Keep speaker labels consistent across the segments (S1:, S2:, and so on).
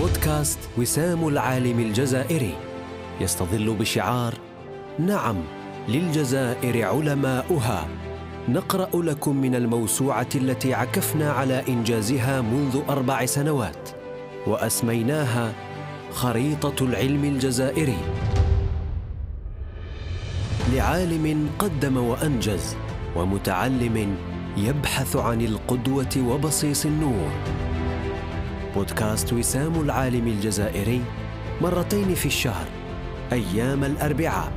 S1: بودكاست وسام العالم الجزائري. يستظل بشعار نعم للجزائر علماؤها. نقرأ لكم من الموسوعة التي عكفنا على إنجازها منذ أربع سنوات وأسميناها خريطة العلم الجزائري. لعالم قدم وأنجز ومتعلم يبحث عن القدوة وبصيص النور. بودكاست وسام العالم الجزائري مرتين في الشهر أيام الأربعاء.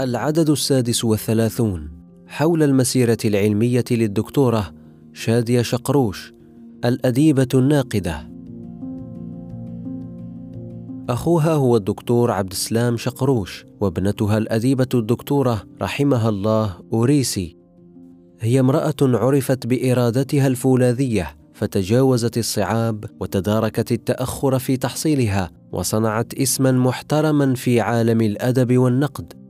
S1: العدد السادس والثلاثون حول المسيرة العلمية للدكتورة شادية شقروش الأديبة الناقدة. أخوها هو الدكتور عبد السلام شقروش وابنتها الأديبة الدكتورة رحمها الله أوريسي. هي امرأة عرفت بإرادتها الفولاذية فتجاوزت الصعاب وتداركت التأخر في تحصيلها وصنعت اسما محترما في عالم الأدب والنقد.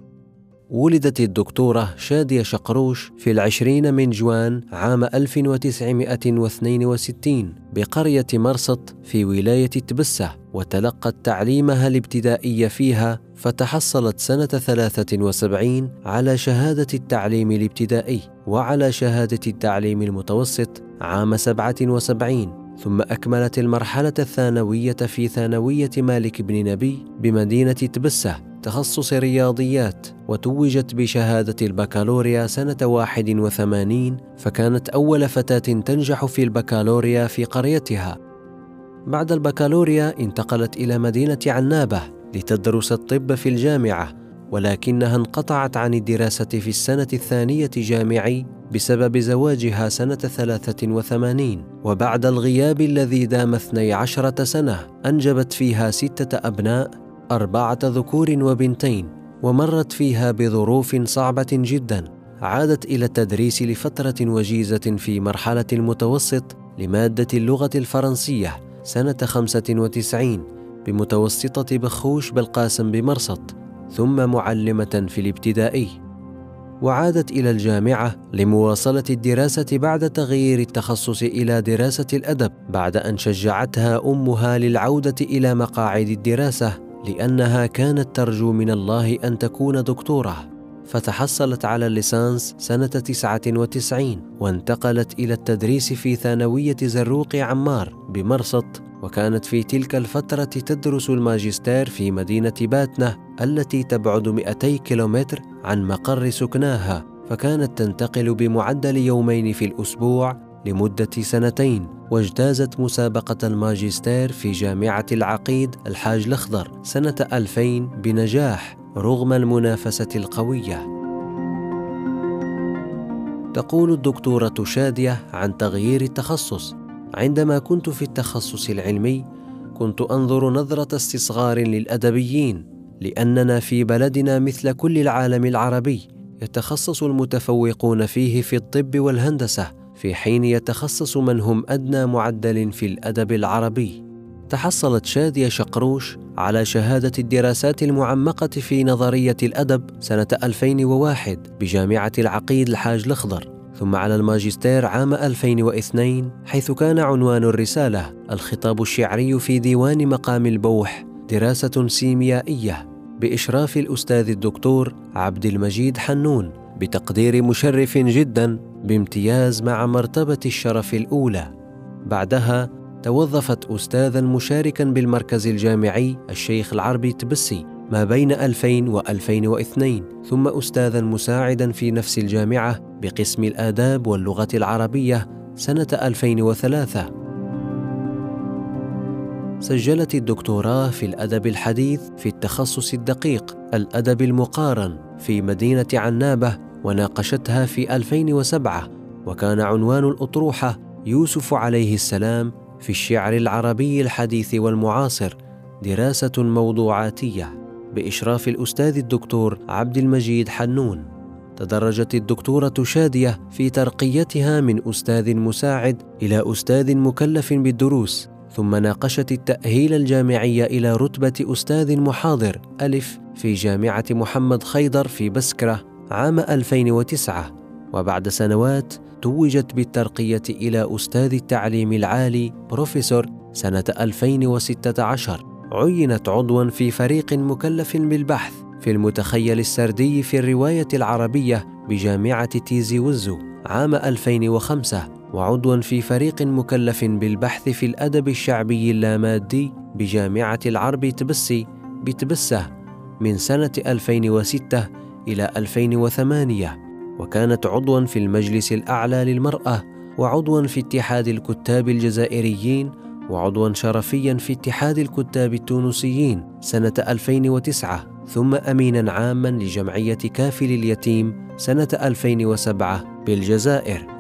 S1: ولدت الدكتورة شادية شقروش في العشرين من جوان عام 1962 بقرية مرسط في ولاية تبسة وتلقت تعليمها الابتدائي فيها فتحصلت سنة 73 على شهادة التعليم الابتدائي وعلى شهادة التعليم المتوسط عام 77 ثم أكملت المرحلة الثانوية في ثانوية مالك بن نبي بمدينة تبسة. تخصص رياضيات وتوجت بشهادة البكالوريا سنة 81 فكانت أول فتاة تنجح في البكالوريا في قريتها. بعد البكالوريا انتقلت إلى مدينة عنابة لتدرس الطب في الجامعة ولكنها انقطعت عن الدراسة في السنة الثانية جامعي بسبب زواجها سنة 83 وبعد الغياب الذي دام 12 سنة أنجبت فيها ستة أبناء أربعة ذكور وبنتين ومرت فيها بظروف صعبة جدا عادت إلى التدريس لفترة وجيزة في مرحلة المتوسط لمادة اللغة الفرنسية سنة 95 بمتوسطة بخوش بالقاسم بمرصد ثم معلمة في الابتدائي. وعادت إلى الجامعة لمواصلة الدراسة بعد تغيير التخصص إلى دراسة الأدب بعد أن شجعتها أمها للعودة إلى مقاعد الدراسة. لأنها كانت ترجو من الله أن تكون دكتورة فتحصلت على الليسانس سنة 99 وانتقلت إلى التدريس في ثانوية زروق عمار بمرصد وكانت في تلك الفترة تدرس الماجستير في مدينة باتنة التي تبعد 200 كيلومتر عن مقر سكناها فكانت تنتقل بمعدل يومين في الأسبوع لمدة سنتين. واجتازت مسابقة الماجستير في جامعة العقيد الحاج الأخضر سنة 2000 بنجاح رغم المنافسة القوية. تقول الدكتورة شادية عن تغيير التخصص: عندما كنت في التخصص العلمي كنت أنظر نظرة استصغار للأدبيين لأننا في بلدنا مثل كل العالم العربي يتخصص المتفوقون فيه في الطب والهندسة في حين يتخصص من هم أدنى معدل في الأدب العربي. تحصلت شادية شقروش على شهادة الدراسات المعمقة في نظرية الأدب سنة 2001 بجامعة العقيد الحاج الأخضر ثم على الماجستير عام 2002 حيث كان عنوان الرسالة الخطاب الشعري في ديوان مقام البوح دراسة سيميائية بإشراف الأستاذ الدكتور عبد المجيد حنون. بتقدير مشرف جدا بامتياز مع مرتبة الشرف الأولى. بعدها توظفت أستاذا مشاركا بالمركز الجامعي الشيخ العربي تبسي ما بين 2000 و 2002 ثم أستاذا مساعدا في نفس الجامعة بقسم الآداب واللغة العربية سنة 2003 سجلت الدكتوراه في الأدب الحديث في التخصص الدقيق الأدب المقارن في مدينة عنابة وناقشتها في 2007 وكان عنوان الأطروحة يوسف عليه السلام في الشعر العربي الحديث والمعاصر دراسة موضوعاتية بإشراف الأستاذ الدكتور عبد المجيد حنون. تدرجت الدكتورة شادية في ترقيتها من أستاذ مساعد إلى أستاذ مكلف بالدروس ثم ناقشت التأهيل الجامعي إلى رتبة أستاذ محاضر ألف في جامعة محمد خيضر في بسكرة عام 2009 وبعد سنوات توجت بالترقية إلى أستاذ التعليم العالي بروفيسور سنة 2016 عينت عضوا في فريق مكلف بالبحث في المتخيل السردي في الرواية العربية بجامعة تيزي وزو عام 2005 وعضوا في فريق مكلف بالبحث في الأدب الشعبي اللامادي بجامعة العرب تبسي بتبسة من سنة 2006 إلى 2008 وكانت عضوا في المجلس الأعلى للمرأة وعضوا في اتحاد الكتاب الجزائريين وعضوا شرفيا في اتحاد الكتاب التونسيين سنة 2009 ثم أمينا عاما لجمعية كافل اليتيم سنة 2007 بالجزائر.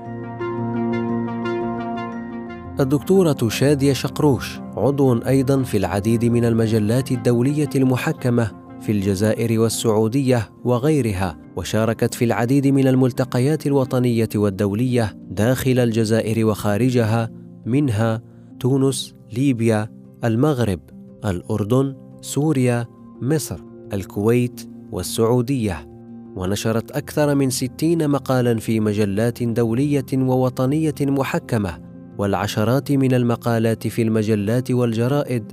S1: الدكتورة شادية شقروش عضو أيضا في العديد من المجلات الدولية المحكمة في الجزائر والسعودية وغيرها وشاركت في العديد من الملتقيات الوطنية والدولية داخل الجزائر وخارجها منها تونس، ليبيا، المغرب، الأردن، سوريا، مصر، الكويت والسعودية. ونشرت أكثر من ستين مقالا في مجلات دولية ووطنية محكمة والعشرات من المقالات في المجلات والجرائد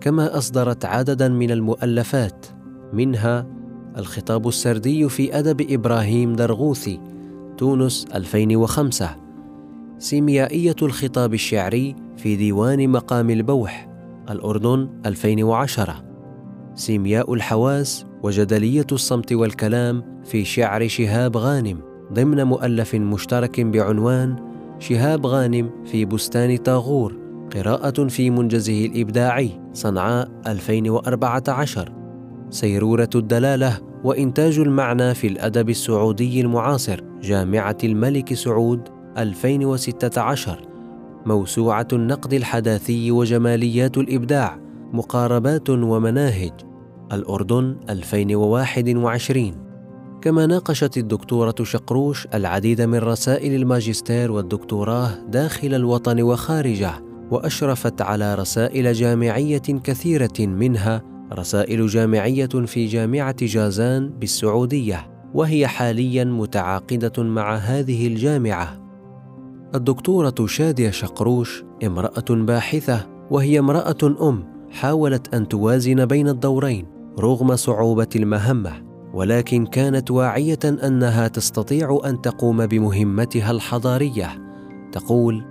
S1: كما أصدرت عددا من المؤلفات منها الخطاب السردي في أدب إبراهيم درغوثي تونس 2005 سيميائية الخطاب الشعري في ديوان مقام البوح الأردن 2010 سيمياء الحواس وجدلية الصمت والكلام في شعر شهاب غانم ضمن مؤلف مشترك بعنوان شهاب غانم في بستان طاغور قراءة في منجزه الإبداعي صنعاء 2014 سيرورة الدلالة وإنتاج المعنى في الأدب السعودي المعاصر جامعة الملك سعود 2016 موسوعة النقد الحداثي وجماليات الإبداع مقاربات ومناهج. الأردن 2021 كما ناقشت الدكتورة شقروش العديد من رسائل الماجستير والدكتوراه داخل الوطن وخارجه وأشرفت على رسائل جامعية كثيرة منها رسائل جامعية في جامعة جازان بالسعودية وهي حاليا متعاقدة مع هذه الجامعة. الدكتورة شادية شقروش امرأة باحثة وهي امرأة أم حاولت أن توازن بين الدورين رغم صعوبة المهمة. ولكن كانت واعية أنها تستطيع أن تقوم بمهمتها الحضارية. تقول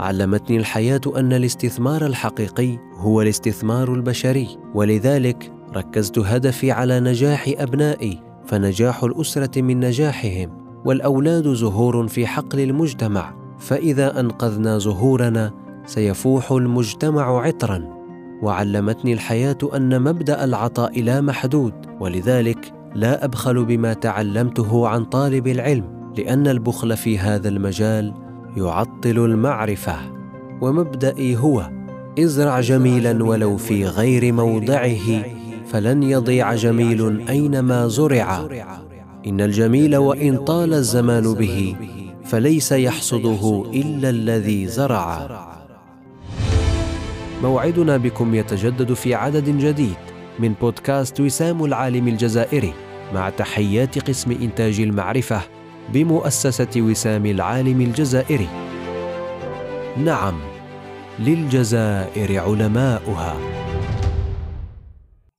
S1: علمتني الحياة أن الاستثمار الحقيقي هو الاستثمار البشري ولذلك ركزت هدفي على نجاح أبنائي فنجاح الأسرة من نجاحهم والأولاد زهور في حقل المجتمع فإذا أنقذنا زهورنا سيفوح المجتمع عطرا. وعلمتني الحياة أن مبدأ العطاء لا محدود ولذلك لا أبخل بما تعلمته عن طالب العلم لأن البخل في هذا المجال يعطل المعرفة. ومبدئي هو ازرع جميلا ولو في غير موضعه فلن يضيع جميل أينما زرع. إن الجميل وإن طال الزمان به فليس يحصده إلا الذي زرع. موعدنا بكم يتجدد في عدد جديد من بودكاست وسام العالم الجزائري مع تحيات قسم إنتاج المعرفة بمؤسسة وسام العالم الجزائري. نعم للجزائر علماؤها.